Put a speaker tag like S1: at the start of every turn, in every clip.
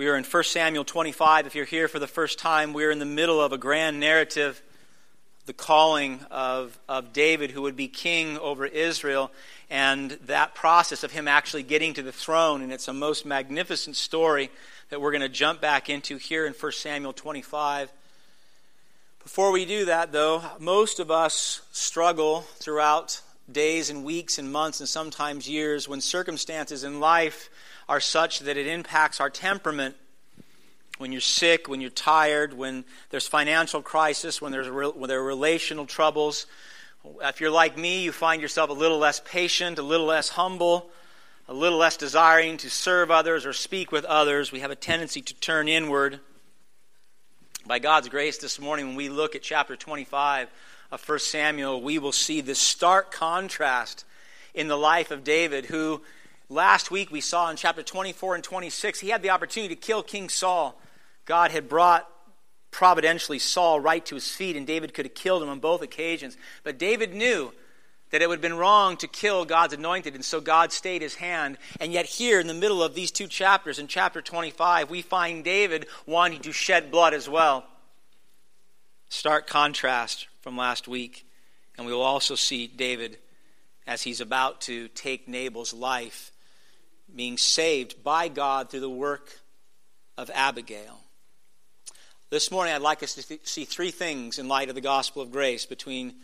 S1: We are in 1 Samuel 25. If you're here for the first time, we're in the middle of a grand narrative, the calling of, of David, who would be king over Israel, and that process of him actually getting to the throne. And it's a most magnificent story that we're going to jump back into here in 1 Samuel 25. Before we do that, though, most of us struggle throughout days and weeks and months and sometimes years when circumstances in life are such that it impacts our temperament. When you're sick, when you're tired, when there's financial crisis, when, there's when there are relational troubles. If you're like me, you find yourself a little less patient, a little less humble, a little less desiring to serve others or speak with others. We have a tendency to turn inward. By God's grace, this morning, when we look at chapter 25 of 1 Samuel, we will see this stark contrast in the life of David, who last week we saw in chapter 24 and 26, he had the opportunity to kill King Saul. God had brought providentially Saul right to his feet, and David could have killed him on both occasions. But David knew that it would have been wrong to kill God's anointed, and so God stayed his hand. And yet, here in the middle of these two chapters, in chapter 25, we find David wanting to shed blood as well. Stark contrast from last week. And we will also see David as he's about to take Nabal's life being saved by God through the work of Abigail. This morning, I'd like us to th- see three things in light of the gospel of grace between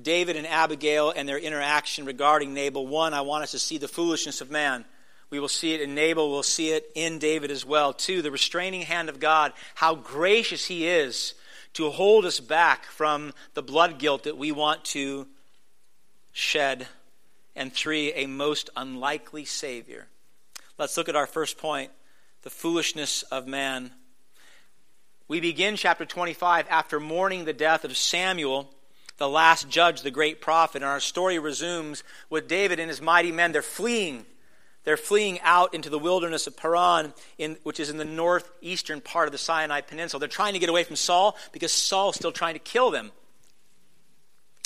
S1: David and Abigail and their interaction regarding Nabal. One, I want us to see the foolishness of man. We will see it in Nabal, we'll see it in David as well. Two, the restraining hand of God, how gracious he is to hold us back from the blood guilt that we want to shed. And three, a most unlikely Savior. Let's look at our first point the foolishness of man. We begin chapter 25 after mourning the death of Samuel the last judge, the great prophet. And our story resumes with David and his mighty men. They're fleeing. They're fleeing out into the wilderness of Paran, in, which is in the northeastern part of the Sinai Peninsula. They're trying to get away from Saul because Saul's still trying to kill them.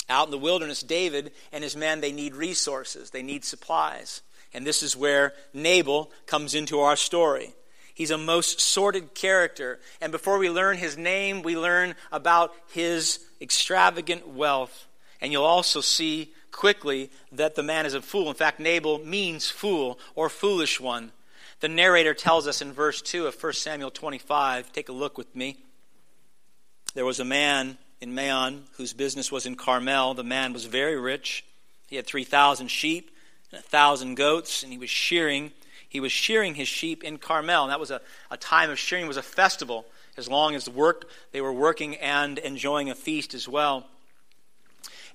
S1: Out in the wilderness, David and his men, they need resources, they need supplies. And this is where Nabal comes into our story. He's a most sordid character. And before we learn his name, we learn about his extravagant wealth. And you'll also see quickly that the man is a fool. In fact, Nabal means fool or foolish one. The narrator tells us in verse 2 of 1 Samuel 25. Take a look with me. There was a man in Maon whose business was in Carmel. The man was very rich. He had 3,000 sheep and 1,000 goats, and he was shearing. He was shearing his sheep in Carmel. And that was a, a time of shearing, was a festival as long as the work they were working and enjoying a feast as well.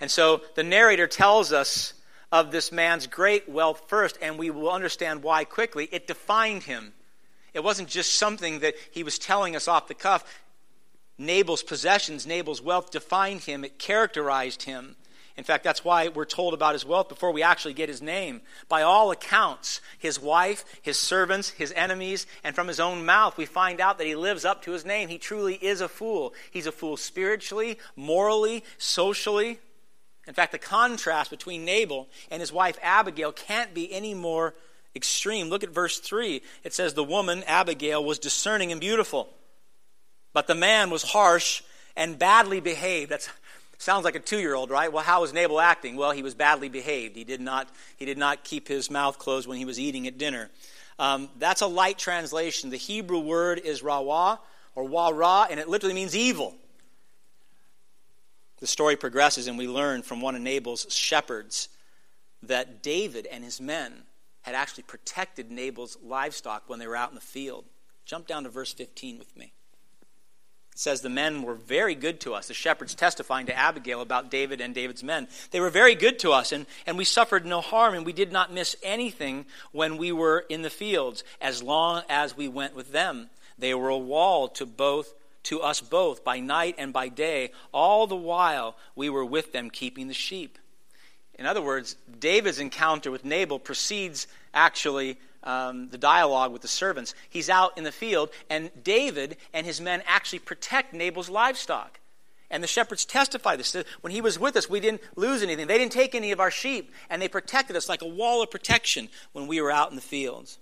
S1: And so the narrator tells us of this man's great wealth first, and we will understand why quickly. It defined him. It wasn't just something that he was telling us off the cuff. Nabal's possessions, Nabal's wealth defined him, it characterized him. In fact, that's why we're told about his wealth before we actually get his name. By all accounts, his wife, his servants, his enemies, and from his own mouth, we find out that he lives up to his name. He truly is a fool. He's a fool spiritually, morally, socially. In fact, the contrast between Nabal and his wife Abigail can't be any more extreme. Look at verse 3. It says, The woman, Abigail, was discerning and beautiful, but the man was harsh and badly behaved. That's Sounds like a two year old, right? Well, how was Nabal acting? Well, he was badly behaved. He did not, he did not keep his mouth closed when he was eating at dinner. Um, that's a light translation. The Hebrew word is rawa or wara, and it literally means evil. The story progresses, and we learn from one of Nabal's shepherds that David and his men had actually protected Nabal's livestock when they were out in the field. Jump down to verse 15 with me. It says the men were very good to us. The shepherds testifying to Abigail about David and David's men. They were very good to us, and, and we suffered no harm, and we did not miss anything when we were in the fields, as long as we went with them. They were a wall to both to us both by night and by day, all the while we were with them keeping the sheep. In other words, David's encounter with Nabal precedes actually um, the dialogue with the servants. He's out in the field, and David and his men actually protect Nabal's livestock. And the shepherds testify this. When he was with us, we didn't lose anything. They didn't take any of our sheep, and they protected us like a wall of protection when we were out in the fields.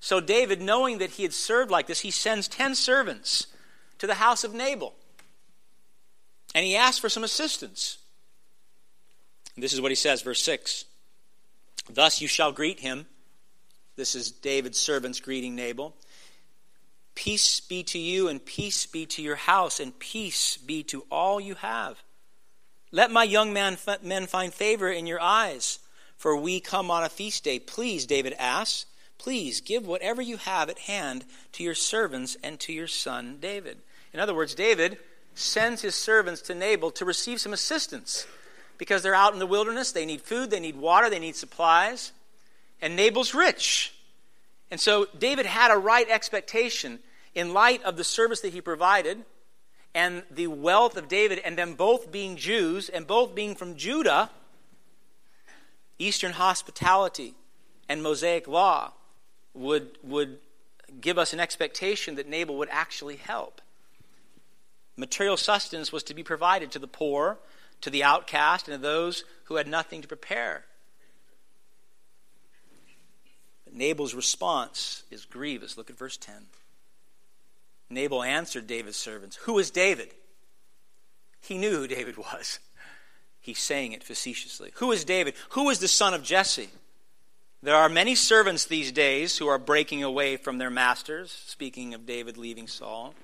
S1: So David, knowing that he had served like this, he sends 10 servants to the house of Nabal. And he asks for some assistance. This is what he says, verse 6. Thus you shall greet him. This is David's servants greeting Nabal. Peace be to you, and peace be to your house, and peace be to all you have. Let my young man, men find favor in your eyes, for we come on a feast day. Please, David asks, please give whatever you have at hand to your servants and to your son David. In other words, David sends his servants to Nabal to receive some assistance because they're out in the wilderness. They need food, they need water, they need supplies. And Nabal's rich. And so David had a right expectation in light of the service that he provided and the wealth of David, and them both being Jews and both being from Judah, Eastern hospitality and Mosaic law would, would give us an expectation that Nabal would actually help. Material sustenance was to be provided to the poor, to the outcast, and to those who had nothing to prepare. But Nabal's response is grievous. Look at verse 10. Nabal answered David's servants, Who is David? He knew who David was. He's saying it facetiously. Who is David? Who is the son of Jesse? There are many servants these days who are breaking away from their masters, speaking of David leaving Saul.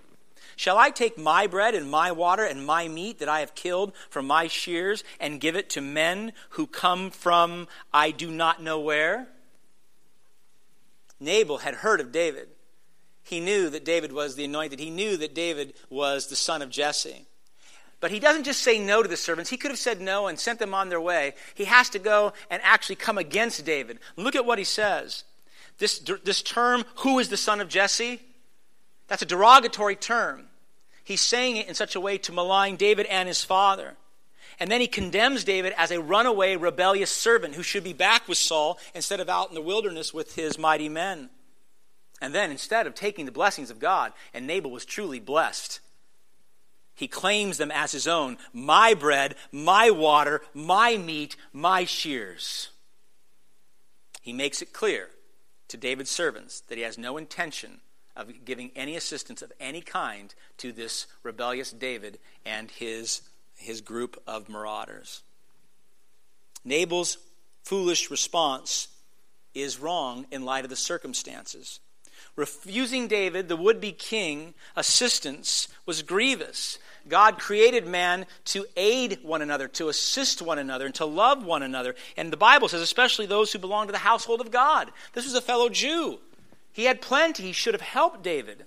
S1: Shall I take my bread and my water and my meat that I have killed from my shears and give it to men who come from I do not know where? Nabal had heard of David. He knew that David was the anointed. He knew that David was the son of Jesse. But he doesn't just say no to the servants. He could have said no and sent them on their way. He has to go and actually come against David. Look at what he says. This, this term, who is the son of Jesse? That's a derogatory term. He's saying it in such a way to malign David and his father. And then he condemns David as a runaway, rebellious servant who should be back with Saul instead of out in the wilderness with his mighty men. And then, instead of taking the blessings of God, and Nabal was truly blessed, he claims them as his own my bread, my water, my meat, my shears. He makes it clear to David's servants that he has no intention of giving any assistance of any kind to this rebellious David and his, his group of marauders. Nabal's foolish response is wrong in light of the circumstances. Refusing David, the would be king, assistance was grievous. God created man to aid one another, to assist one another, and to love one another. And the Bible says, especially those who belong to the household of God. This was a fellow Jew. He had plenty. He should have helped David.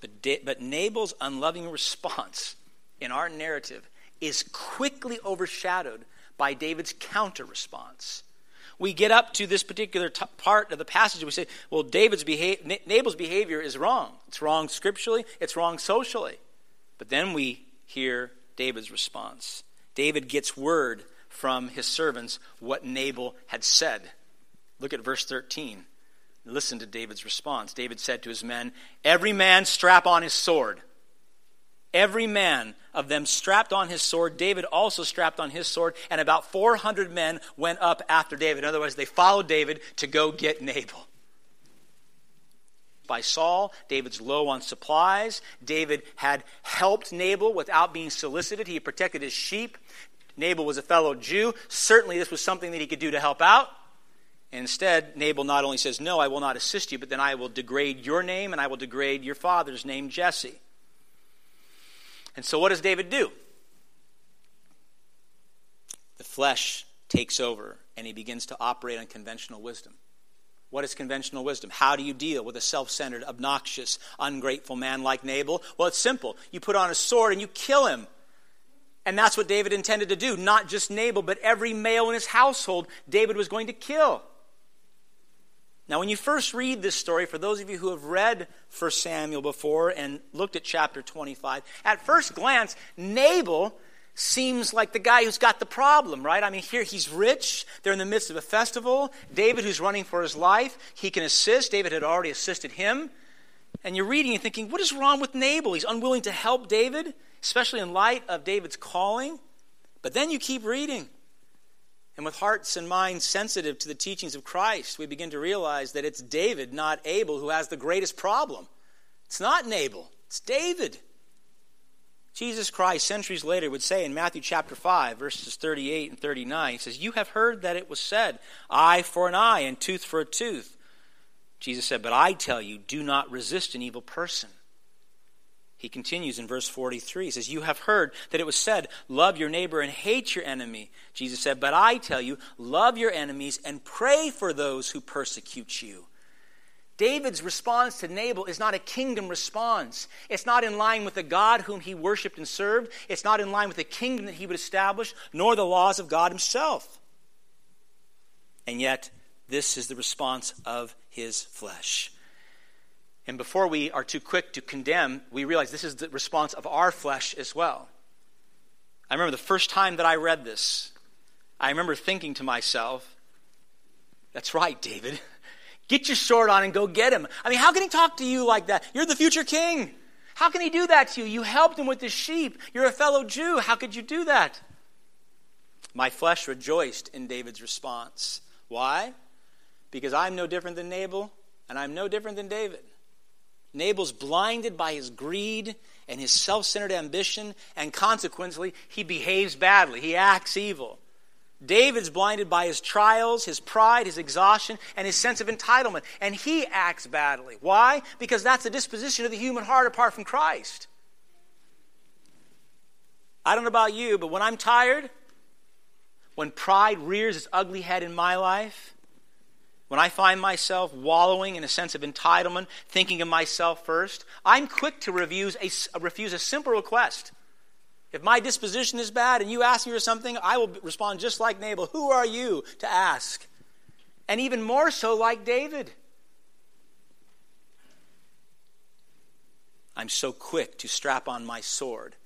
S1: But, da- but Nabal's unloving response in our narrative is quickly overshadowed by David's counter response. We get up to this particular t- part of the passage and we say, well, David's beha- Nabal's behavior is wrong. It's wrong scripturally, it's wrong socially. But then we hear David's response. David gets word from his servants what Nabal had said. Look at verse 13. Listen to David's response. David said to his men, Every man strap on his sword. Every man of them strapped on his sword. David also strapped on his sword, and about 400 men went up after David. In other words, they followed David to go get Nabal. By Saul, David's low on supplies. David had helped Nabal without being solicited. He protected his sheep. Nabal was a fellow Jew. Certainly, this was something that he could do to help out. Instead, Nabal not only says, No, I will not assist you, but then I will degrade your name and I will degrade your father's name, Jesse. And so, what does David do? The flesh takes over and he begins to operate on conventional wisdom. What is conventional wisdom? How do you deal with a self centered, obnoxious, ungrateful man like Nabal? Well, it's simple. You put on a sword and you kill him. And that's what David intended to do. Not just Nabal, but every male in his household, David was going to kill. Now, when you first read this story, for those of you who have read 1 Samuel before and looked at chapter 25, at first glance, Nabal seems like the guy who's got the problem, right? I mean, here he's rich. They're in the midst of a festival. David, who's running for his life, he can assist. David had already assisted him. And you're reading and thinking, what is wrong with Nabal? He's unwilling to help David, especially in light of David's calling. But then you keep reading. And with hearts and minds sensitive to the teachings of Christ, we begin to realize that it's David, not Nabal, who has the greatest problem. It's not Nabal, it's David. Jesus Christ, centuries later, would say in Matthew chapter 5, verses 38 and 39, He says, You have heard that it was said, eye for an eye and tooth for a tooth. Jesus said, But I tell you, do not resist an evil person. He continues in verse 43. He says, You have heard that it was said, Love your neighbor and hate your enemy. Jesus said, But I tell you, love your enemies and pray for those who persecute you. David's response to Nabal is not a kingdom response. It's not in line with the God whom he worshiped and served. It's not in line with the kingdom that he would establish, nor the laws of God himself. And yet, this is the response of his flesh. And before we are too quick to condemn, we realize this is the response of our flesh as well. I remember the first time that I read this, I remember thinking to myself, that's right, David. Get your sword on and go get him. I mean, how can he talk to you like that? You're the future king. How can he do that to you? You helped him with the sheep. You're a fellow Jew. How could you do that? My flesh rejoiced in David's response. Why? Because I'm no different than Nabal, and I'm no different than David. Nabal's blinded by his greed and his self centered ambition, and consequently, he behaves badly. He acts evil. David's blinded by his trials, his pride, his exhaustion, and his sense of entitlement, and he acts badly. Why? Because that's the disposition of the human heart apart from Christ. I don't know about you, but when I'm tired, when pride rears its ugly head in my life, when I find myself wallowing in a sense of entitlement, thinking of myself first, I'm quick to refuse a, refuse a simple request. If my disposition is bad and you ask me for something, I will respond just like Nabal Who are you to ask? And even more so, like David. I'm so quick to strap on my sword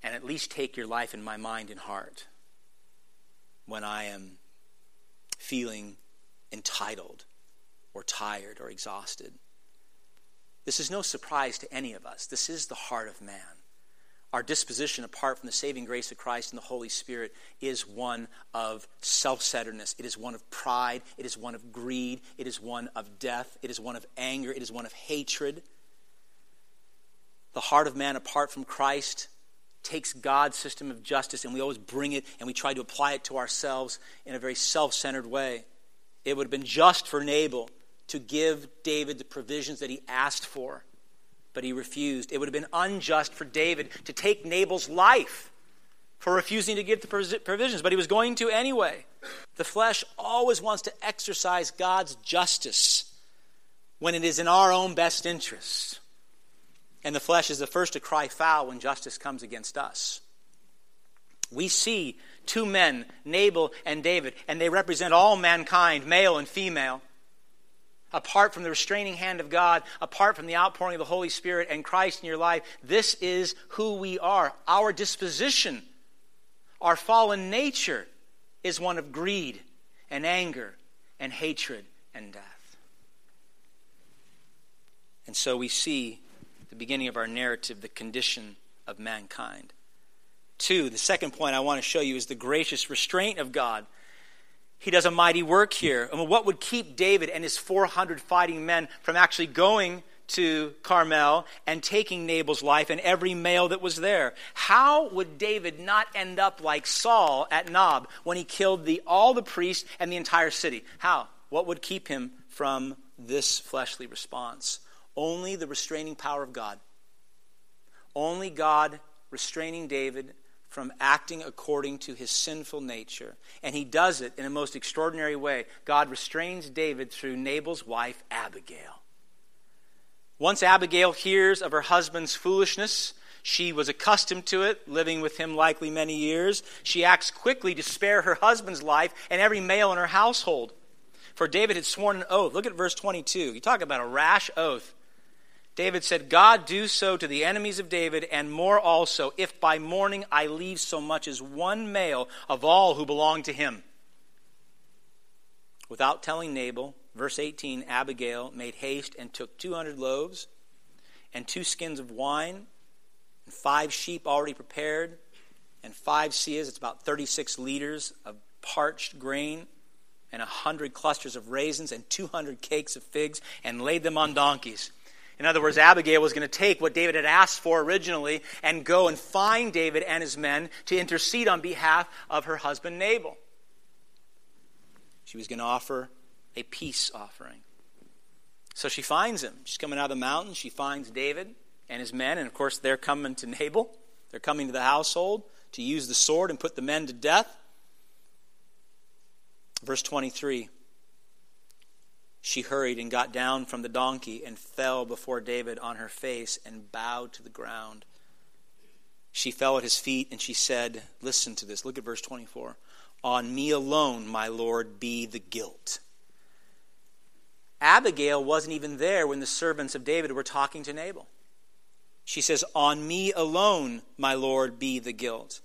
S1: and at least take your life in my mind and heart when I am feeling entitled or tired or exhausted. This is no surprise to any of us. This is the heart of man. Our disposition, apart from the saving grace of Christ and the Holy Spirit, is one of self centeredness. It is one of pride. It is one of greed. It is one of death. It is one of anger. It is one of hatred. The heart of man, apart from Christ, takes God's system of justice and we always bring it and we try to apply it to ourselves in a very self centered way. It would have been just for Nabal to give David the provisions that he asked for, but he refused. It would have been unjust for David to take Nabal's life for refusing to give the provisions, but he was going to anyway. The flesh always wants to exercise God's justice when it is in our own best interest. And the flesh is the first to cry foul when justice comes against us. We see two men, Nabal and David, and they represent all mankind, male and female. Apart from the restraining hand of God, apart from the outpouring of the Holy Spirit and Christ in your life, this is who we are. Our disposition, our fallen nature, is one of greed and anger and hatred and death. And so we see the beginning of our narrative, the condition of mankind. Two, the second point I want to show you is the gracious restraint of God. He does a mighty work here. I mean, what would keep David and his 400 fighting men from actually going to Carmel and taking Nabal's life and every male that was there? How would David not end up like Saul at Nob when he killed the, all the priests and the entire city? How? What would keep him from this fleshly response? Only the restraining power of God. Only God restraining David from acting according to his sinful nature. And he does it in a most extraordinary way. God restrains David through Nabal's wife, Abigail. Once Abigail hears of her husband's foolishness, she was accustomed to it, living with him likely many years. She acts quickly to spare her husband's life and every male in her household. For David had sworn an oath. Look at verse 22. You talk about a rash oath. David said, God do so to the enemies of David, and more also, if by morning I leave so much as one male of all who belong to him. Without telling Nabal, verse 18, Abigail made haste and took 200 loaves and two skins of wine and five sheep already prepared and five seahs, it's about 36 liters of parched grain and a hundred clusters of raisins and 200 cakes of figs and laid them on donkeys. In other words, Abigail was going to take what David had asked for originally and go and find David and his men to intercede on behalf of her husband Nabal. She was going to offer a peace offering. So she finds him. She's coming out of the mountain. She finds David and his men. And of course, they're coming to Nabal. They're coming to the household to use the sword and put the men to death. Verse 23 She hurried and got down from the donkey and fell before David on her face and bowed to the ground. She fell at his feet and she said, Listen to this. Look at verse 24. On me alone, my Lord, be the guilt. Abigail wasn't even there when the servants of David were talking to Nabal. She says, On me alone, my Lord, be the guilt.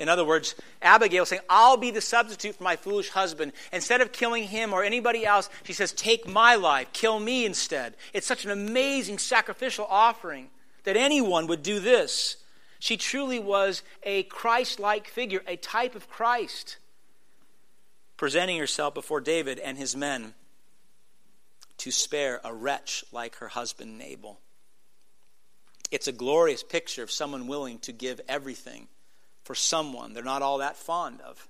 S1: In other words, Abigail saying, I'll be the substitute for my foolish husband. Instead of killing him or anybody else, she says, Take my life, kill me instead. It's such an amazing sacrificial offering that anyone would do this. She truly was a Christ like figure, a type of Christ, presenting herself before David and his men to spare a wretch like her husband Nabal. It's a glorious picture of someone willing to give everything for someone they're not all that fond of.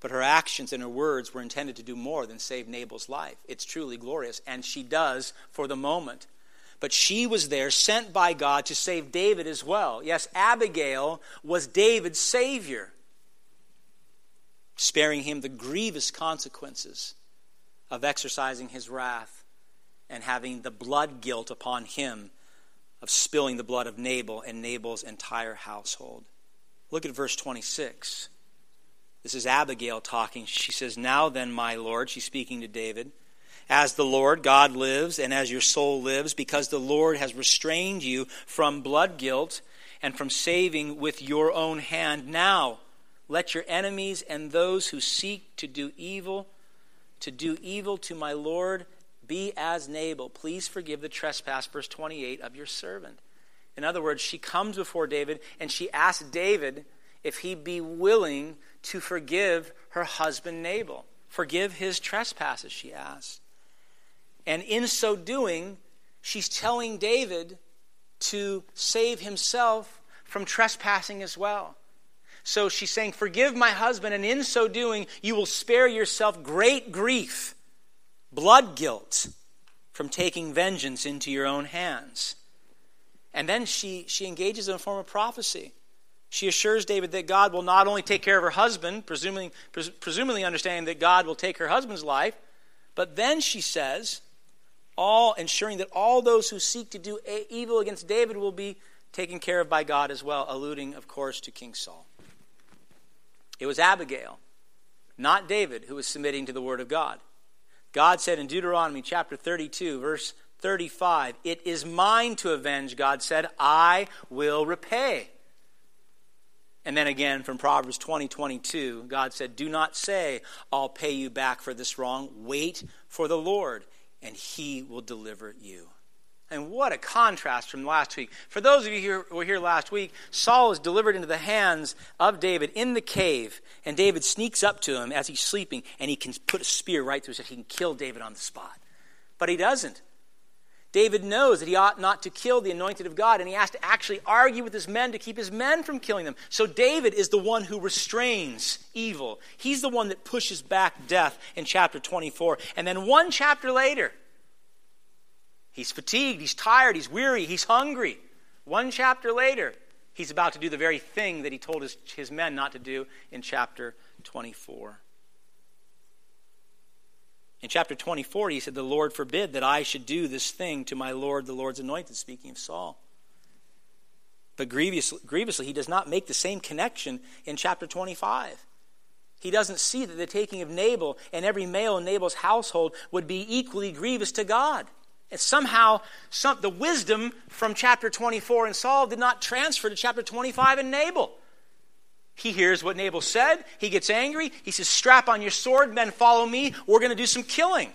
S1: But her actions and her words were intended to do more than save Nabal's life. It's truly glorious, and she does for the moment. But she was there, sent by God to save David as well. Yes, Abigail was David's savior, sparing him the grievous consequences of exercising his wrath and having the blood guilt upon him of spilling the blood of Nabal and Nabal's entire household. Look at verse 26. This is Abigail talking. She says, Now then, my Lord, she's speaking to David, as the Lord God lives and as your soul lives, because the Lord has restrained you from blood guilt and from saving with your own hand. Now, let your enemies and those who seek to do evil to do evil to my Lord, be as Nabal. Please forgive the trespass, verse 28, of your servant. In other words, she comes before David and she asks David if he'd be willing to forgive her husband Nabal. Forgive his trespasses, she asks. And in so doing, she's telling David to save himself from trespassing as well. So she's saying, Forgive my husband, and in so doing, you will spare yourself great grief, blood guilt, from taking vengeance into your own hands. And then she, she engages in a form of prophecy. She assures David that God will not only take care of her husband, presumably, pres- presumably understanding that God will take her husband's life, but then she says, all ensuring that all those who seek to do evil against David will be taken care of by God as well, alluding, of course, to King Saul. It was Abigail, not David, who was submitting to the word of God. God said in Deuteronomy chapter 32, verse 35, It is mine to avenge, God said, I will repay. And then again from Proverbs 20, 22, God said, Do not say, I'll pay you back for this wrong. Wait for the Lord, and he will deliver you. And what a contrast from last week. For those of you who were here last week, Saul is delivered into the hands of David in the cave, and David sneaks up to him as he's sleeping, and he can put a spear right through his head. He can kill David on the spot. But he doesn't. David knows that he ought not to kill the anointed of God, and he has to actually argue with his men to keep his men from killing them. So David is the one who restrains evil. He's the one that pushes back death in chapter 24. And then one chapter later, He's fatigued, he's tired, he's weary, he's hungry. One chapter later, he's about to do the very thing that he told his, his men not to do in chapter 24. In chapter 24, he said, The Lord forbid that I should do this thing to my Lord, the Lord's anointed, speaking of Saul. But grievously, grievously, he does not make the same connection in chapter 25. He doesn't see that the taking of Nabal and every male in Nabal's household would be equally grievous to God. And somehow, some, the wisdom from chapter 24 in Saul did not transfer to chapter 25 in Nabal. He hears what Nabal said. He gets angry. He says, Strap on your sword, men, follow me. We're going to do some killing.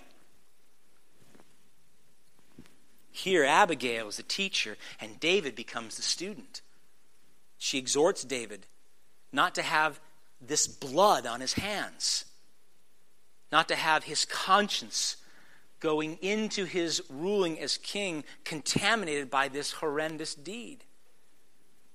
S1: Here, Abigail is the teacher, and David becomes the student. She exhorts David not to have this blood on his hands, not to have his conscience going into his ruling as king contaminated by this horrendous deed.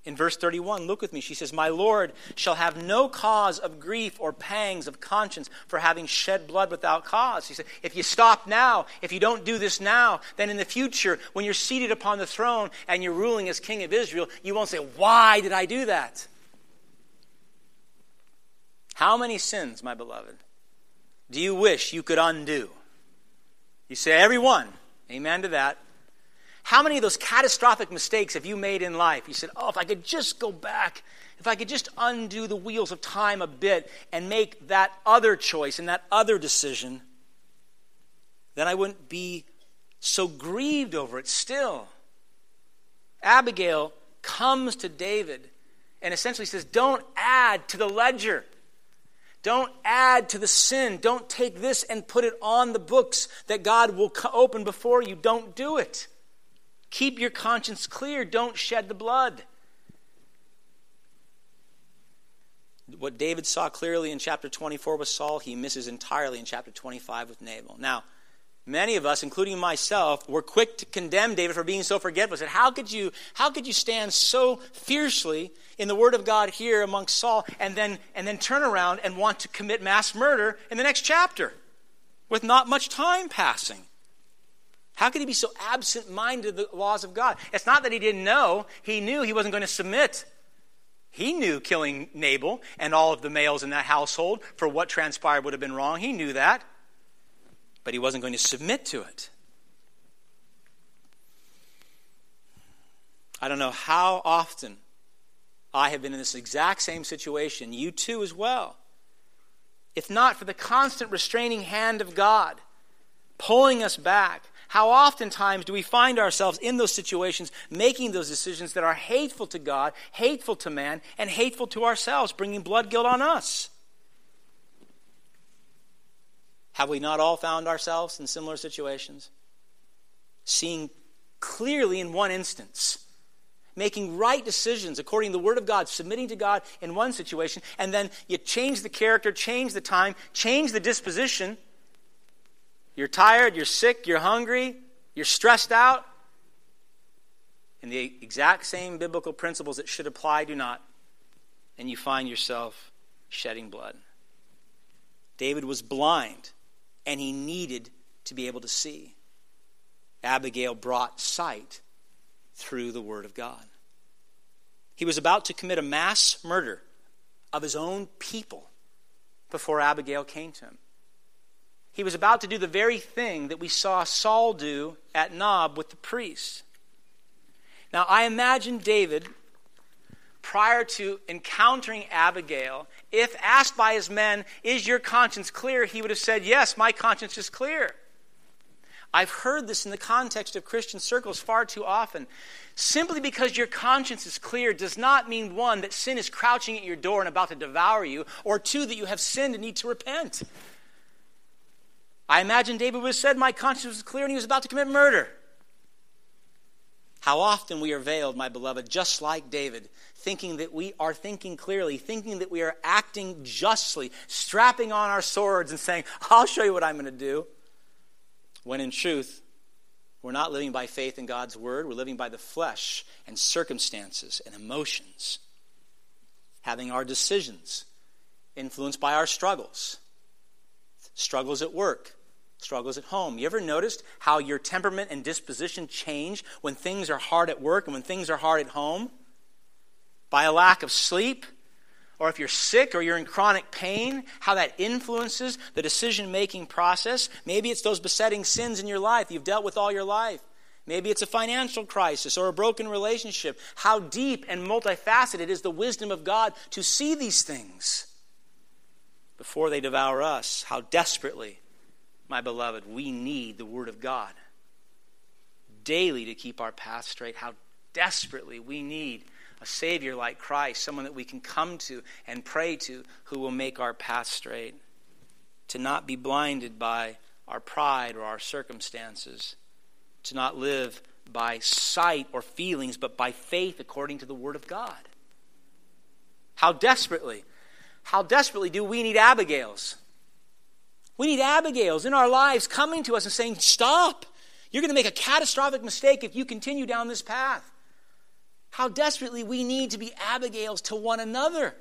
S1: In verse 31, look with me. She says, My Lord shall have no cause of grief or pangs of conscience for having shed blood without cause. He said, If you stop now, if you don't do this now, then in the future, when you're seated upon the throne and you're ruling as king of Israel, you won't say, Why did I do that? How many sins, my beloved, do you wish you could undo? You say, Every one. Amen to that. How many of those catastrophic mistakes have you made in life? You said, Oh, if I could just go back, if I could just undo the wheels of time a bit and make that other choice and that other decision, then I wouldn't be so grieved over it still. Abigail comes to David and essentially says, Don't add to the ledger. Don't add to the sin. Don't take this and put it on the books that God will open before you. Don't do it. Keep your conscience clear. Don't shed the blood. What David saw clearly in chapter 24 with Saul, he misses entirely in chapter 25 with Nabal. Now, many of us, including myself, were quick to condemn David for being so forgetful. Said, "How could you? How could you stand so fiercely in the Word of God here amongst Saul, and then and then turn around and want to commit mass murder in the next chapter, with not much time passing?" How could he be so absent minded of the laws of God? It's not that he didn't know, he knew he wasn't going to submit. He knew killing Nabal and all of the males in that household for what transpired would have been wrong. He knew that. But he wasn't going to submit to it. I don't know how often I have been in this exact same situation, you too as well. If not for the constant restraining hand of God pulling us back, how oftentimes do we find ourselves in those situations making those decisions that are hateful to God, hateful to man, and hateful to ourselves, bringing blood guilt on us? Have we not all found ourselves in similar situations? Seeing clearly in one instance, making right decisions according to the Word of God, submitting to God in one situation, and then you change the character, change the time, change the disposition you're tired, you're sick, you're hungry, you're stressed out. And the exact same biblical principles that should apply do not. And you find yourself shedding blood. David was blind, and he needed to be able to see. Abigail brought sight through the Word of God. He was about to commit a mass murder of his own people before Abigail came to him he was about to do the very thing that we saw Saul do at Nob with the priest. Now, I imagine David, prior to encountering Abigail, if asked by his men, Is your conscience clear? he would have said, Yes, my conscience is clear. I've heard this in the context of Christian circles far too often. Simply because your conscience is clear does not mean, one, that sin is crouching at your door and about to devour you, or two, that you have sinned and need to repent. I imagine David would have said, My conscience was clear and he was about to commit murder. How often we are veiled, my beloved, just like David, thinking that we are thinking clearly, thinking that we are acting justly, strapping on our swords and saying, I'll show you what I'm going to do. When in truth, we're not living by faith in God's word, we're living by the flesh and circumstances and emotions, having our decisions influenced by our struggles, struggles at work, struggles at home. You ever noticed how your temperament and disposition change when things are hard at work and when things are hard at home? By a lack of sleep, or if you're sick or you're in chronic pain, how that influences the decision making process. Maybe it's those besetting sins in your life you've dealt with all your life. Maybe it's a financial crisis or a broken relationship. How deep and multifaceted is the wisdom of God to see these things before they devour us? How desperately my beloved, we need the Word of God daily to keep our path straight. How desperately we need a Savior like Christ, someone that we can come to and pray to who will make our path straight. To not be blinded by our pride or our circumstances. To not live by sight or feelings, but by faith according to the Word of God. How desperately how desperately do we need Abigails? We need Abigails in our lives coming to us and saying, Stop. You're going to make a catastrophic mistake if you continue down this path. How desperately we need to be Abigails to one another.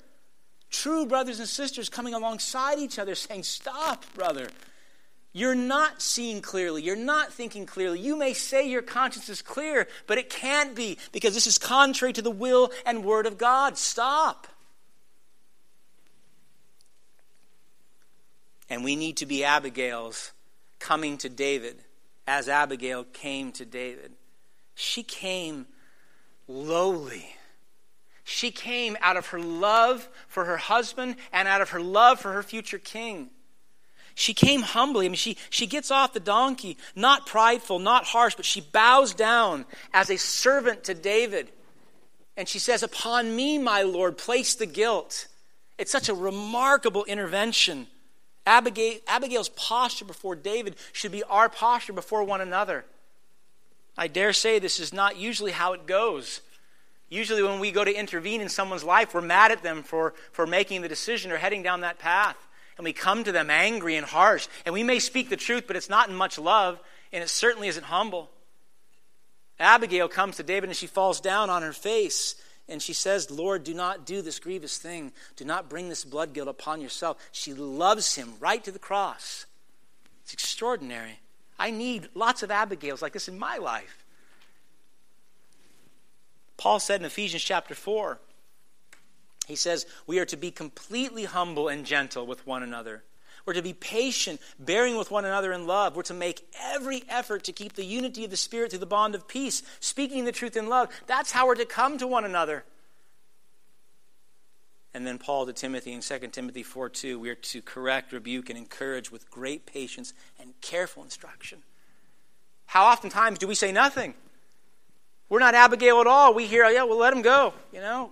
S1: True brothers and sisters coming alongside each other saying, Stop, brother. You're not seeing clearly. You're not thinking clearly. You may say your conscience is clear, but it can't be because this is contrary to the will and word of God. Stop. And we need to be Abigail's coming to David as Abigail came to David. She came lowly. She came out of her love for her husband and out of her love for her future king. She came humbly. I mean, she, she gets off the donkey, not prideful, not harsh, but she bows down as a servant to David. And she says, Upon me, my Lord, place the guilt. It's such a remarkable intervention. Abigail, Abigail's posture before David should be our posture before one another. I dare say this is not usually how it goes. Usually, when we go to intervene in someone's life, we're mad at them for, for making the decision or heading down that path. And we come to them angry and harsh. And we may speak the truth, but it's not in much love, and it certainly isn't humble. Abigail comes to David and she falls down on her face and she says, Lord, do not do this grievous thing. Do not bring this blood guilt upon yourself. She loves him right to the cross. It's extraordinary. I need lots of Abigails like this in my life. Paul said in Ephesians chapter 4, he says, We are to be completely humble and gentle with one another. We're to be patient, bearing with one another in love. We're to make every effort to keep the unity of the Spirit through the bond of peace, speaking the truth in love. That's how we're to come to one another. And then Paul to Timothy in 2 Timothy 4 2, we are to correct, rebuke, and encourage with great patience and careful instruction. How oftentimes do we say nothing? We're not Abigail at all. We hear, oh, yeah, well, let him go. You know,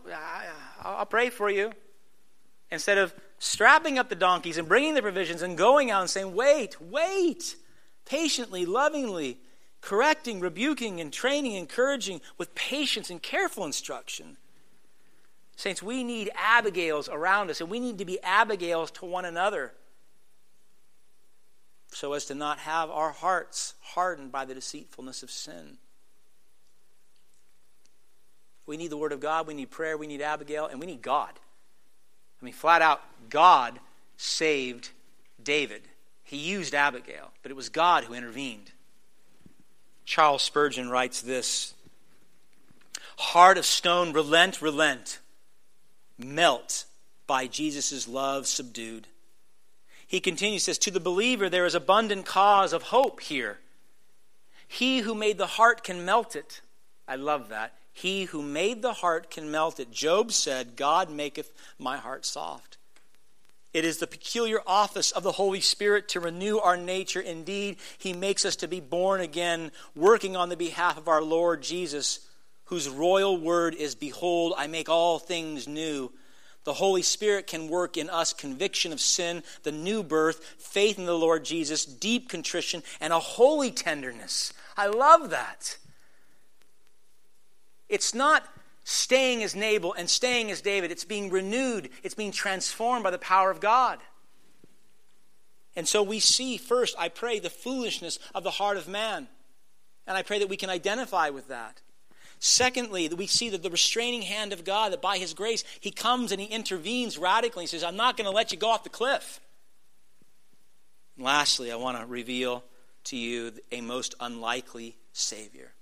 S1: I'll pray for you. Instead of strapping up the donkeys and bringing the provisions and going out and saying, Wait, wait, patiently, lovingly, correcting, rebuking, and training, encouraging with patience and careful instruction. Saints, we need Abigails around us, and we need to be Abigails to one another so as to not have our hearts hardened by the deceitfulness of sin. We need the Word of God, we need prayer, we need Abigail, and we need God. I mean, flat out, God saved David. He used Abigail, but it was God who intervened. Charles Spurgeon writes this Heart of stone, relent, relent. Melt by Jesus' love subdued. He continues, says, To the believer, there is abundant cause of hope here. He who made the heart can melt it. I love that. He who made the heart can melt it. Job said, God maketh my heart soft. It is the peculiar office of the Holy Spirit to renew our nature. Indeed, He makes us to be born again, working on the behalf of our Lord Jesus, whose royal word is Behold, I make all things new. The Holy Spirit can work in us conviction of sin, the new birth, faith in the Lord Jesus, deep contrition, and a holy tenderness. I love that. It's not staying as Nabal and staying as David. It's being renewed, it's being transformed by the power of God. And so we see first, I pray, the foolishness of the heart of man. And I pray that we can identify with that. Secondly, that we see that the restraining hand of God, that by His grace, He comes and He intervenes radically. He says, I'm not going to let you go off the cliff. And lastly, I want to reveal to you a most unlikely Savior.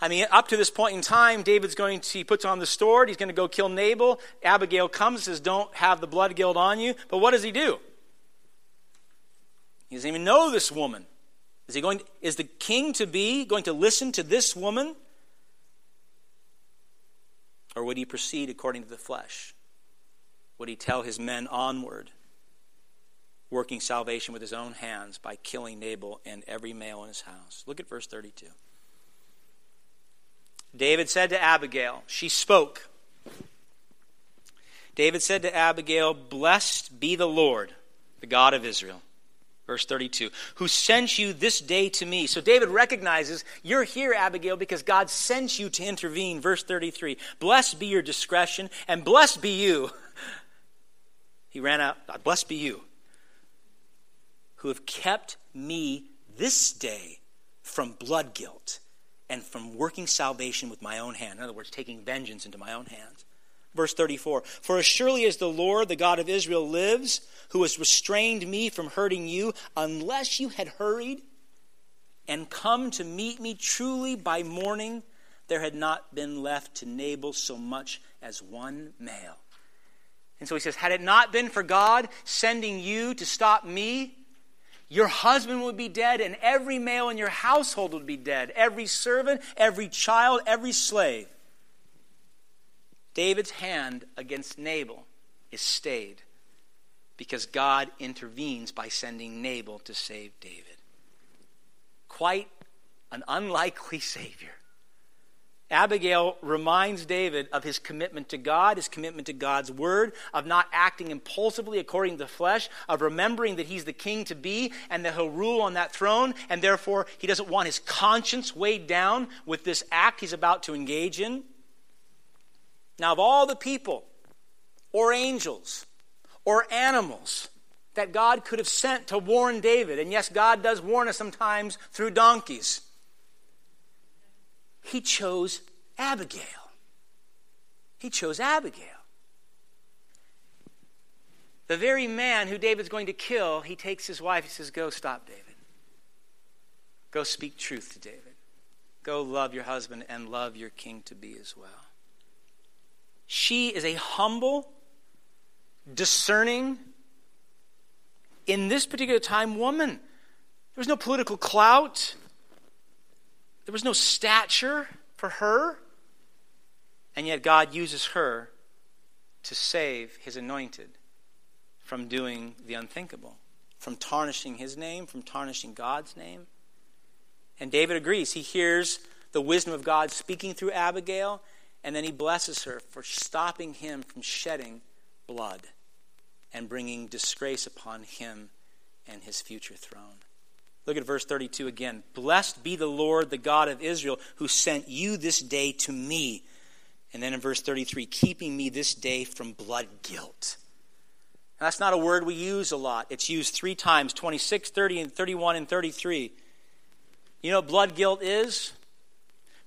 S1: I mean, up to this point in time, David's going to, he puts on the sword, he's going to go kill Nabal. Abigail comes and says, Don't have the blood guilt on you. But what does he do? He doesn't even know this woman. Is he going, is the king to be going to listen to this woman? Or would he proceed according to the flesh? Would he tell his men onward, working salvation with his own hands by killing Nabal and every male in his house? Look at verse 32. David said to Abigail, she spoke. David said to Abigail, Blessed be the Lord, the God of Israel. Verse 32, who sent you this day to me. So David recognizes you're here, Abigail, because God sent you to intervene. Verse 33, blessed be your discretion, and blessed be you. He ran out, God, blessed be you, who have kept me this day from blood guilt and from working salvation with my own hand. In other words, taking vengeance into my own hands. Verse 34 For as surely as the Lord, the God of Israel, lives, who has restrained me from hurting you, unless you had hurried and come to meet me truly by morning, there had not been left to Nabal so much as one male. And so he says, Had it not been for God sending you to stop me, your husband would be dead, and every male in your household would be dead. Every servant, every child, every slave. David's hand against Nabal is stayed because God intervenes by sending Nabal to save David. Quite an unlikely Savior. Abigail reminds David of his commitment to God, his commitment to God's word, of not acting impulsively according to the flesh, of remembering that he's the king to be and that he'll rule on that throne, and therefore he doesn't want his conscience weighed down with this act he's about to engage in. Now, of all the people, or angels, or animals that God could have sent to warn David, and yes, God does warn us sometimes through donkeys he chose Abigail. He chose Abigail. The very man who David's going to kill, he takes his wife. He says, Go stop David. Go speak truth to David. Go love your husband and love your king to be as well. She is a humble, discerning, in this particular time, woman. There was no political clout. There was no stature for her. And yet God uses her to save his anointed from doing the unthinkable, from tarnishing his name, from tarnishing God's name. And David agrees. He hears the wisdom of God speaking through Abigail, and then he blesses her for stopping him from shedding blood and bringing disgrace upon him and his future throne. Look at verse 32 again. Blessed be the Lord, the God of Israel, who sent you this day to me. And then in verse 33, keeping me this day from blood guilt. Now, that's not a word we use a lot. It's used three times 26, 30, and 31 and 33. You know what blood guilt is?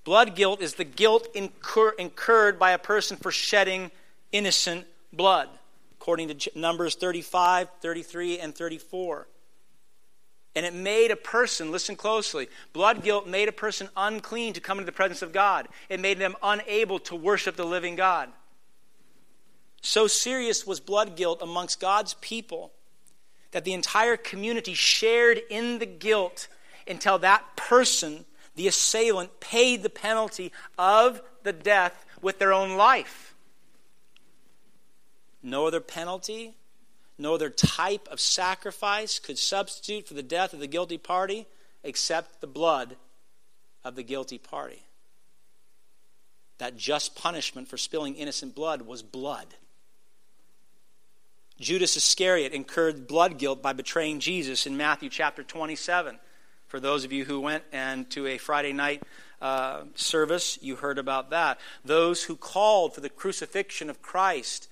S1: Blood guilt is the guilt incur- incurred by a person for shedding innocent blood, according to Numbers 35, 33, and 34. And it made a person, listen closely, blood guilt made a person unclean to come into the presence of God. It made them unable to worship the living God. So serious was blood guilt amongst God's people that the entire community shared in the guilt until that person, the assailant, paid the penalty of the death with their own life. No other penalty no other type of sacrifice could substitute for the death of the guilty party except the blood of the guilty party. That just punishment for spilling innocent blood was blood. Judas Iscariot incurred blood guilt by betraying Jesus in Matthew chapter 27. For those of you who went and to a Friday night uh, service, you heard about that. Those who called for the crucifixion of Christ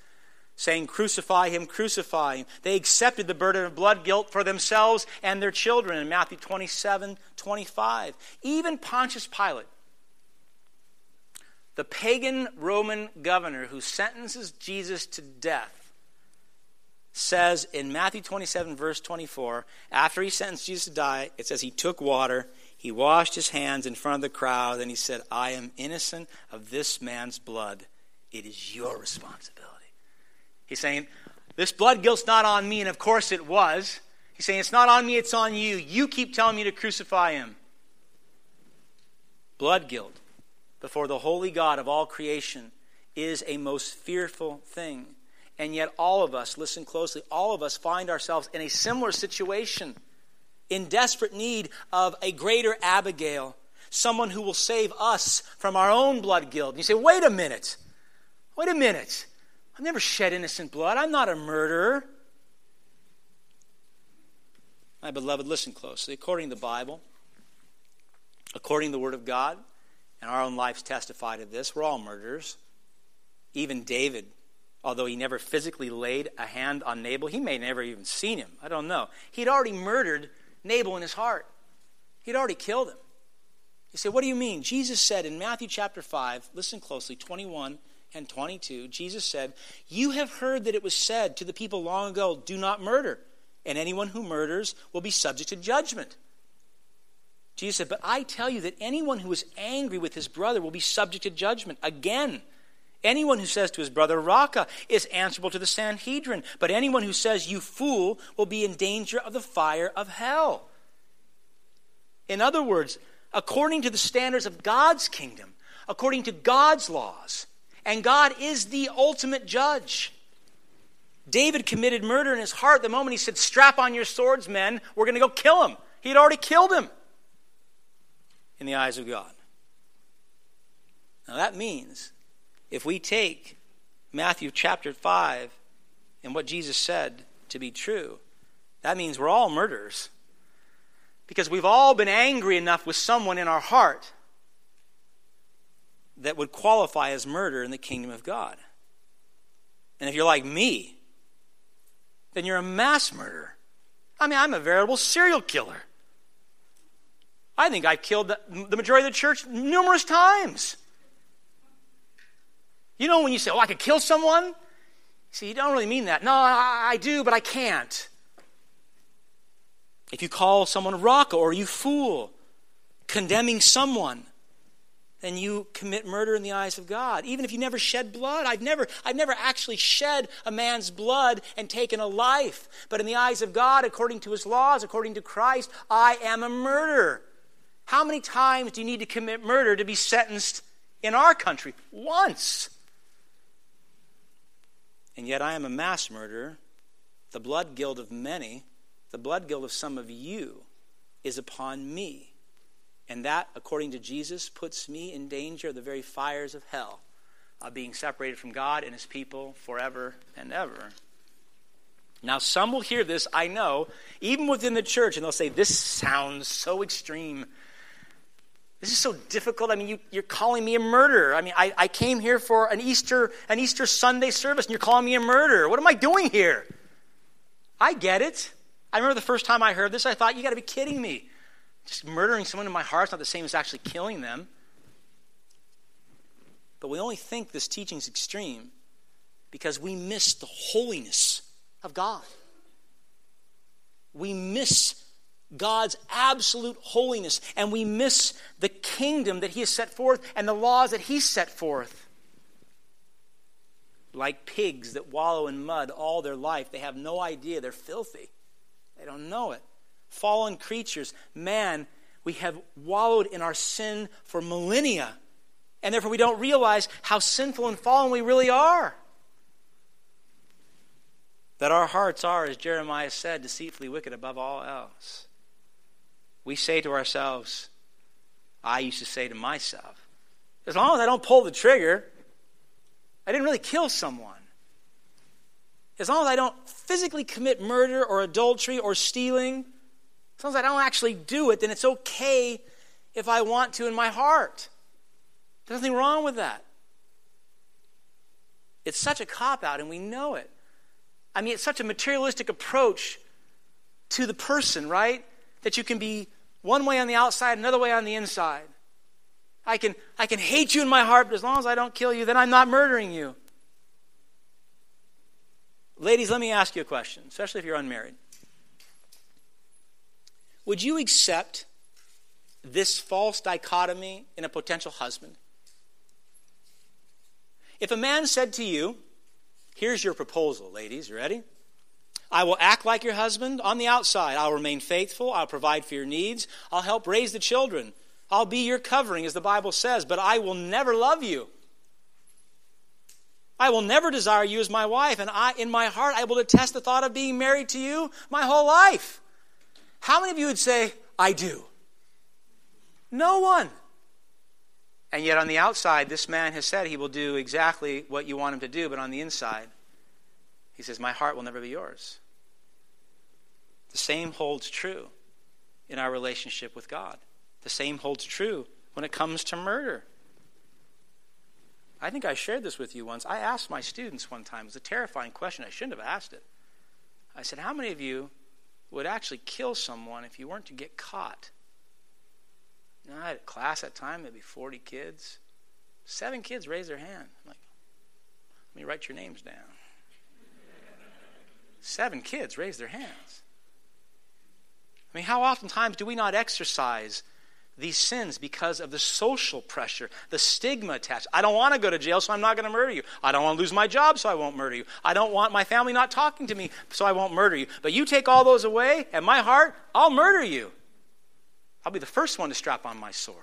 S1: saying, Crucify him, crucify him. They accepted the burden of blood guilt for themselves and their children in Matthew 27 25. Even Pontius Pilate, the pagan Roman governor who sentences Jesus to death, says in Matthew 27, verse 24, after he sentenced Jesus to die, it says he took water, he washed his hands in front of the crowd, and he said, I am innocent of this man's blood. It is your responsibility. He's saying, This blood guilt's not on me, and of course it was. He's saying, It's not on me, it's on you. You keep telling me to crucify him. Blood guilt before the holy God of all creation is a most fearful thing. And yet, all of us, listen closely, all of us find ourselves in a similar situation, in desperate need of a greater Abigail, someone who will save us from our own blood guilt. And you say, wait a minute, wait a minute. I've never shed innocent blood. I'm not a murderer. My beloved, listen closely. According to the Bible, according to the Word of God, and our own lives testify to this, we're all murderers. Even David although he never physically laid a hand on Nabal. He may never even seen him. I don't know. He'd already murdered Nabal in his heart. He'd already killed him. You say, what do you mean? Jesus said in Matthew chapter 5, listen closely, 21 and 22, Jesus said, You have heard that it was said to the people long ago, Do not murder, and anyone who murders will be subject to judgment. Jesus said, But I tell you that anyone who is angry with his brother will be subject to judgment. Again, anyone who says to his brother, Raca, is answerable to the Sanhedrin. But anyone who says, You fool, will be in danger of the fire of hell. In other words, according to the standards of God's kingdom, according to God's laws, and God is the ultimate judge. David committed murder in his heart the moment he said, Strap on your swords, men, we're going to go kill him. He had already killed him in the eyes of God. Now that means if we take Matthew chapter 5 and what Jesus said to be true, that means we're all murderers. Because we've all been angry enough with someone in our heart that would qualify as murder in the kingdom of God. And if you're like me, then you're a mass murderer. I mean, I'm a veritable serial killer. I think I've killed the majority of the church numerous times. You know, when you say, Oh, I could kill someone? See, you don't really mean that. No, I, I do, but I can't. If you call someone Raca or you fool, condemning someone, then you commit murder in the eyes of God. Even if you never shed blood. I've never, I've never actually shed a man's blood and taken a life. But in the eyes of God, according to his laws, according to Christ, I am a murderer. How many times do you need to commit murder to be sentenced in our country? Once. And yet I am a mass murderer. The blood guilt of many, the blood guilt of some of you, is upon me. And that, according to Jesus, puts me in danger of the very fires of hell, of being separated from God and his people forever and ever. Now, some will hear this, I know, even within the church, and they'll say, This sounds so extreme. This is so difficult. I mean, you, you're calling me a murderer. I mean, I, I came here for an Easter, an Easter Sunday service, and you're calling me a murderer. What am I doing here? I get it. I remember the first time I heard this, I thought, you got to be kidding me. Just murdering someone in my heart is not the same as actually killing them. But we only think this teaching is extreme because we miss the holiness of God. We miss God's absolute holiness, and we miss the kingdom that He has set forth and the laws that He set forth. Like pigs that wallow in mud all their life, they have no idea they're filthy. They don't know it. Fallen creatures, man, we have wallowed in our sin for millennia, and therefore we don't realize how sinful and fallen we really are. That our hearts are, as Jeremiah said, deceitfully wicked above all else we say to ourselves, I used to say to myself, as long as I don't pull the trigger, I didn't really kill someone. As long as I don't physically commit murder or adultery or stealing, as long as I don't actually do it, then it's okay if I want to in my heart. There's nothing wrong with that. It's such a cop out, and we know it. I mean, it's such a materialistic approach to the person, right? That you can be one way on the outside, another way on the inside. I can, I can hate you in my heart, but as long as I don't kill you, then I'm not murdering you. Ladies, let me ask you a question, especially if you're unmarried. Would you accept this false dichotomy in a potential husband? If a man said to you, Here's your proposal, ladies, you ready? I will act like your husband on the outside. I'll remain faithful. I'll provide for your needs. I'll help raise the children. I'll be your covering, as the Bible says, but I will never love you. I will never desire you as my wife, and I, in my heart, I will detest the thought of being married to you my whole life. How many of you would say, I do? No one. And yet, on the outside, this man has said he will do exactly what you want him to do, but on the inside, he says, My heart will never be yours. The same holds true in our relationship with God. The same holds true when it comes to murder. I think I shared this with you once. I asked my students one time, it was a terrifying question. I shouldn't have asked it. I said, How many of you would actually kill someone if you weren't to get caught? I had a class at time, maybe 40 kids. Seven kids raised their hand. I'm like, let me write your names down. Seven kids raised their hands. I mean, how oftentimes do we not exercise these sins because of the social pressure, the stigma attached. I don't want to go to jail, so I'm not going to murder you. I don't want to lose my job, so I won't murder you. I don't want my family not talking to me, so I won't murder you. But you take all those away, and my heart, I'll murder you. I'll be the first one to strap on my sword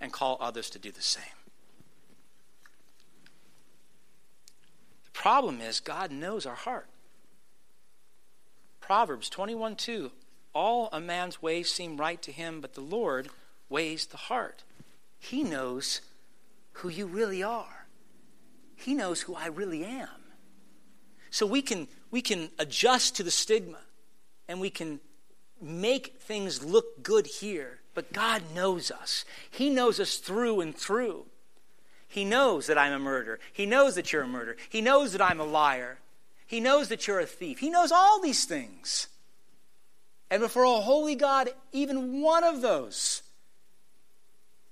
S1: and call others to do the same. The problem is, God knows our heart. Proverbs 21 2 All a man's ways seem right to him, but the Lord weighs the heart. He knows who you really are. He knows who I really am. So we can, we can adjust to the stigma and we can make things look good here, but God knows us. He knows us through and through. He knows that I'm a murderer. He knows that you're a murderer. He knows that I'm a liar. He knows that you're a thief. He knows all these things. And before a holy God, even one of those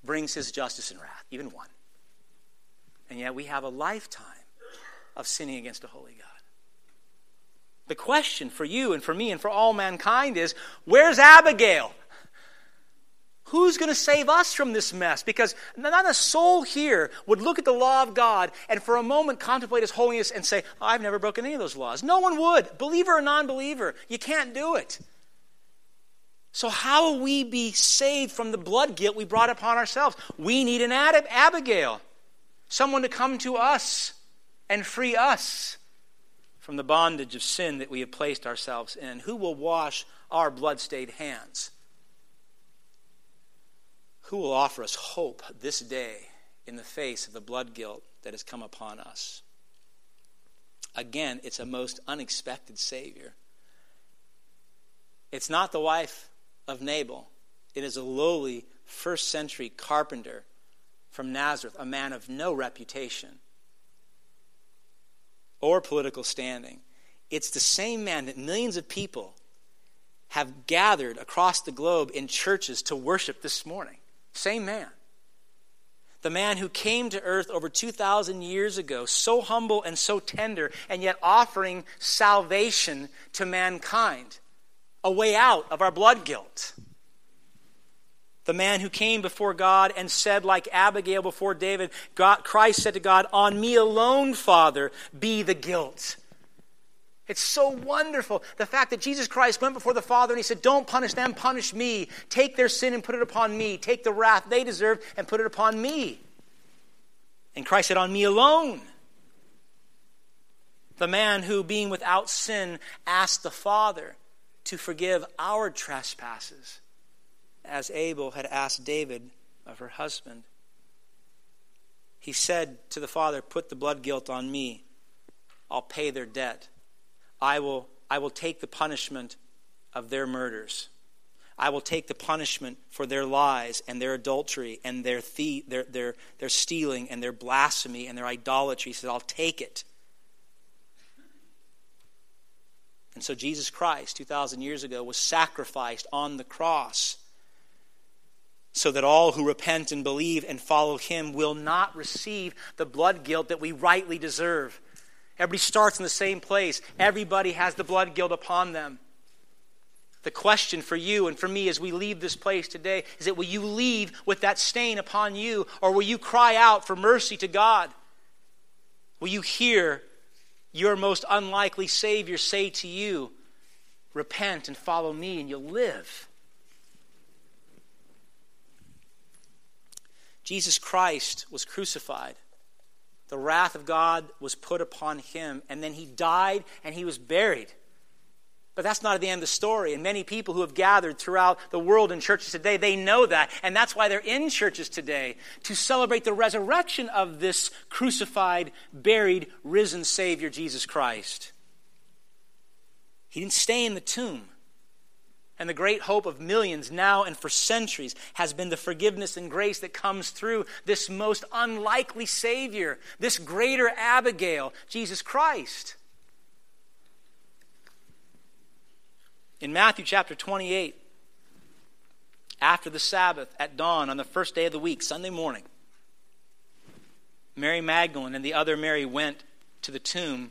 S1: brings his justice and wrath, even one. And yet we have a lifetime of sinning against a holy God. The question for you and for me and for all mankind is where's Abigail? Who's going to save us from this mess? Because not a soul here would look at the law of God and for a moment contemplate His holiness and say, oh, I've never broken any of those laws. No one would, believer or non believer. You can't do it. So, how will we be saved from the blood guilt we brought upon ourselves? We need an Ab- Abigail, someone to come to us and free us from the bondage of sin that we have placed ourselves in. Who will wash our blood-stained hands? Who will offer us hope this day in the face of the blood guilt that has come upon us? Again, it's a most unexpected Savior. It's not the wife of Nabal. It is a lowly first century carpenter from Nazareth, a man of no reputation or political standing. It's the same man that millions of people have gathered across the globe in churches to worship this morning. Same man. The man who came to earth over 2,000 years ago, so humble and so tender, and yet offering salvation to mankind a way out of our blood guilt. The man who came before God and said, like Abigail before David, God, Christ said to God, On me alone, Father, be the guilt. It's so wonderful. The fact that Jesus Christ went before the Father and he said, Don't punish them, punish me. Take their sin and put it upon me. Take the wrath they deserve and put it upon me. And Christ said, On me alone. The man who, being without sin, asked the Father, to forgive our trespasses, as Abigail had asked David of her husband. He said to the father, Put the blood guilt on me. I'll pay their debt. I will, I will take the punishment of their murders. I will take the punishment for their lies and their adultery and their, their, their, their stealing and their blasphemy and their idolatry. He said, I'll take it. And so Jesus Christ, 2,000 years ago, was sacrificed on the cross so that all who repent and believe and follow him will not receive the blood guilt that we rightly deserve. Everybody starts in the same place, everybody has the blood guilt upon them. The question for you and for me as we leave this place today is that will you leave with that stain upon you, or will you cry out for mercy to God? Will you hear your most unlikely Savior say to you, Repent and follow me, and you'll live. Jesus Christ was crucified. The wrath of God was put upon him, and then he died and he was buried. But that's not the end of the story. And many people who have gathered throughout the world in churches today, they know that. And that's why they're in churches today to celebrate the resurrection of this crucified, buried, risen Savior, Jesus Christ. He didn't stay in the tomb. And the great hope of millions now and for centuries has been the forgiveness and grace that comes through this most unlikely Savior, this greater Abigail, Jesus Christ. In Matthew chapter 28, after the Sabbath at dawn on the first day of the week, Sunday morning, Mary Magdalene and the other Mary went to the tomb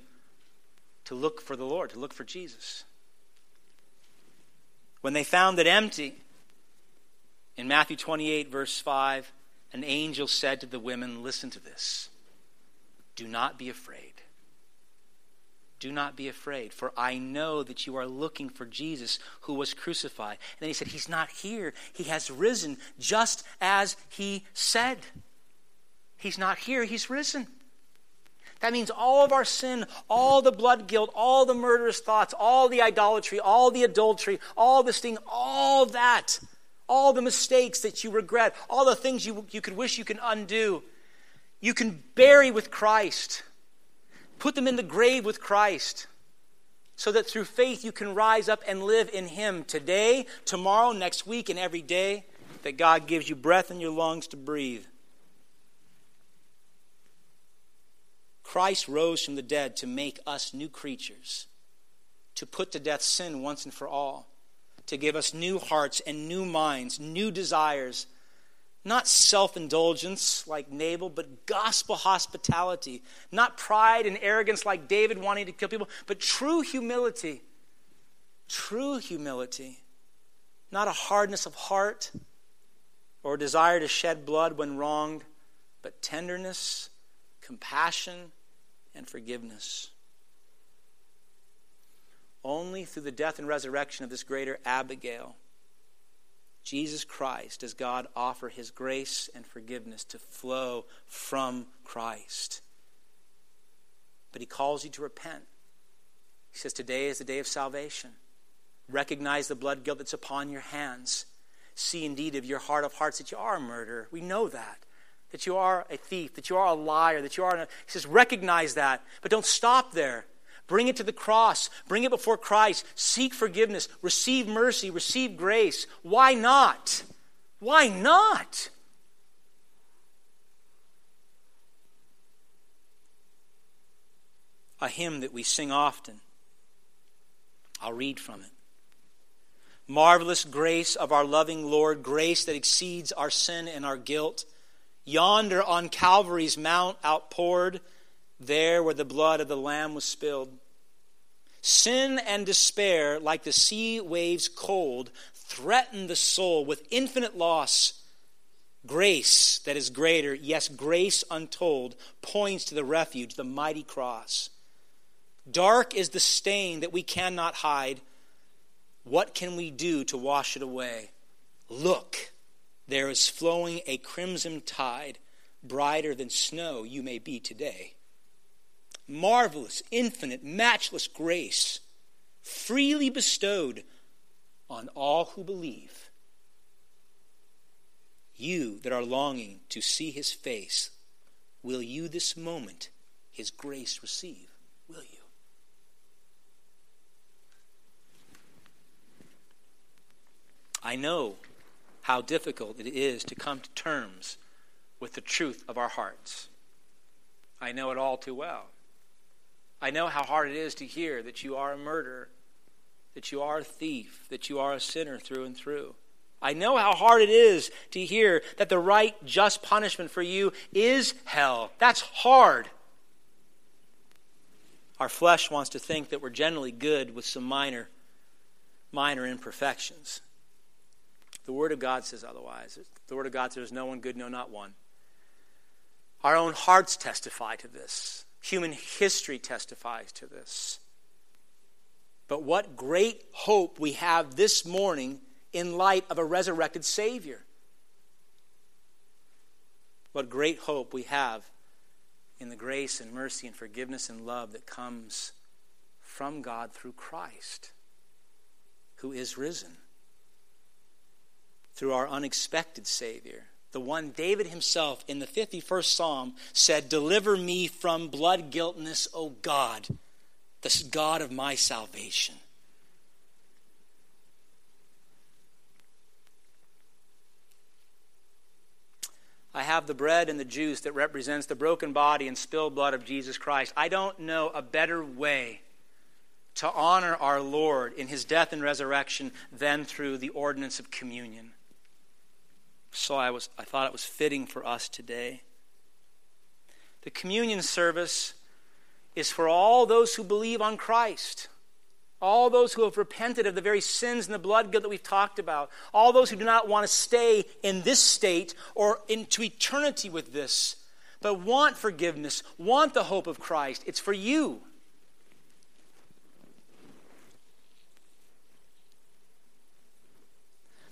S1: to look for the Lord, to look for Jesus. When they found it empty, in Matthew 28, verse 5, an angel said to the women, Listen to this. Do not be afraid. Do not be afraid, for I know that you are looking for Jesus who was crucified. And then he said, He's not here. He has risen just as he said. He's not here. He's risen. That means all of our sin, all the blood guilt, all the murderous thoughts, all the idolatry, all the adultery, all the sting, all that, all the mistakes that you regret, all the things you, you could wish you can undo, you can bury with Christ. Put them in the grave with Christ so that through faith you can rise up and live in Him today, tomorrow, next week, and every day that God gives you breath in your lungs to breathe. Christ rose from the dead to make us new creatures, to put to death sin once and for all, to give us new hearts and new minds, new desires not self indulgence like Nabal, but gospel hospitality. Not pride and arrogance like David wanting to kill people, but true humility. True humility. Not a hardness of heart or a desire to shed blood when wronged, but tenderness, compassion, and forgiveness. Only through the death and resurrection of this greater Abigail Jesus Christ, does God offer his grace and forgiveness to flow from Christ. But he calls you to repent. He says, Today is the day of salvation. Recognize the blood guilt that's upon your hands. See indeed of your heart of hearts that you are a murderer. We know that. That you are a thief, that you are a liar, that you are. A, he says, recognize that. But don't stop there. Bring it to the cross. Bring it before Christ. Seek forgiveness. Receive mercy. Receive grace. Why not? Why not? A hymn that we sing often. I'll read from it. Marvelous grace of our loving Lord, grace that exceeds our sin and our guilt. Yonder on Calvary's mount outpoured, there where the blood of the Lamb was spilled. Sin and despair, like the sea waves cold, threaten the soul with infinite loss. Grace that is greater, yes, grace untold, points to the refuge, the mighty cross. Dark is the stain that we cannot hide. What can we do to wash it away? Look, there is flowing a crimson tide, brighter than snow you may be today marvelous, infinite, matchless grace freely bestowed on all who believe. You that are longing to see his face, will you this moment his grace receive? Will you? I know how difficult it is to come to terms with the truth of our hearts. I know it all too well. I know how hard it is to hear that you are a murderer, that you are a thief, that you are a sinner through and through. I know how hard it is to hear that the right, just punishment for you is hell. That's hard. Our flesh wants to think that we're generally good with some minor, minor imperfections. The Word of God says otherwise. The Word of God says, No one good, no, not one. Our own hearts testify to this. Human history testifies to this. But what great hope we have this morning in light of a resurrected Savior. What great hope we have in the grace and mercy and forgiveness and love that comes from God through Christ, who is risen, through our unexpected Savior the one David himself in the 51st Psalm said, Deliver me from blood guiltness, O God, the God of my salvation. I have the bread and the juice that represents the broken body and spilled blood of Jesus Christ. I don't know a better way to honor our Lord in his death and resurrection than through the ordinance of communion. So I, was, I thought it was fitting for us today. The communion service is for all those who believe on Christ. All those who have repented of the very sins and the blood guilt that we've talked about. All those who do not want to stay in this state or into eternity with this, but want forgiveness, want the hope of Christ. It's for you.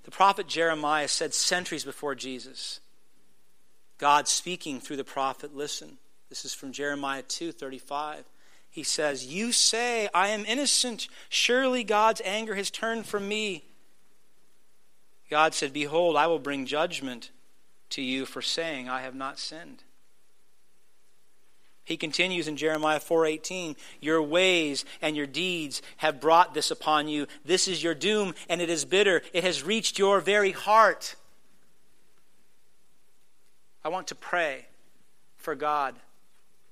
S1: The prophet Jeremiah said centuries before Jesus, God speaking through the prophet, listen. This is from Jeremiah 2:35. He says, "You say, I am innocent. Surely God's anger has turned from me." God said, "Behold, I will bring judgment to you for saying, I have not sinned." He continues in Jeremiah 4:18, "Your ways and your deeds have brought this upon you. This is your doom, and it is bitter. It has reached your very heart." I want to pray for God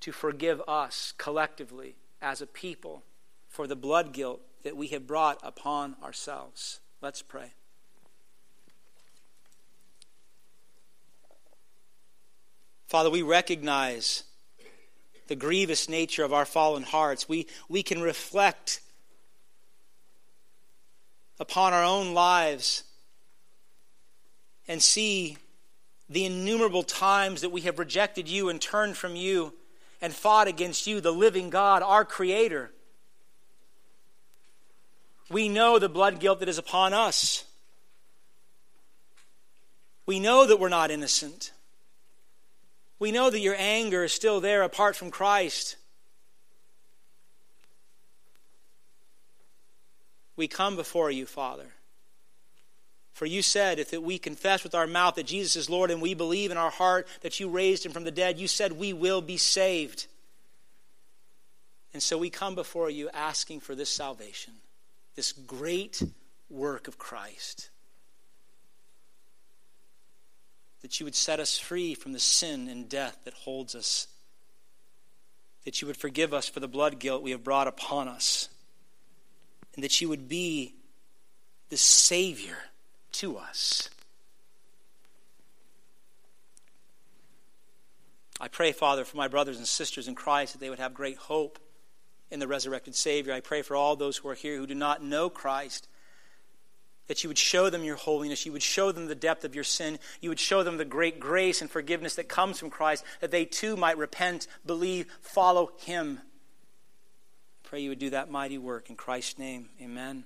S1: to forgive us collectively as a people for the blood guilt that we have brought upon ourselves. Let's pray. Father, we recognize the grievous nature of our fallen hearts. We, we can reflect upon our own lives and see the innumerable times that we have rejected you and turned from you and fought against you, the living God, our Creator. We know the blood guilt that is upon us. We know that we're not innocent. We know that your anger is still there apart from Christ. We come before you, Father. For you said, if we confess with our mouth that Jesus is Lord and we believe in our heart that you raised him from the dead, you said we will be saved. And so we come before you asking for this salvation, this great work of Christ that you would set us free from the sin and death that holds us, that you would forgive us for the blood guilt we have brought upon us, and that you would be the Savior to us. I pray, Father, for my brothers and sisters in Christ that they would have great hope in the resurrected Savior. I pray for all those who are here who do not know Christ that you would show them your holiness, you would show them the depth of your sin, you would show them the great grace and forgiveness that comes from Christ, that they too might repent, believe, follow Him. Pray you would do that mighty work. In Christ's name, amen.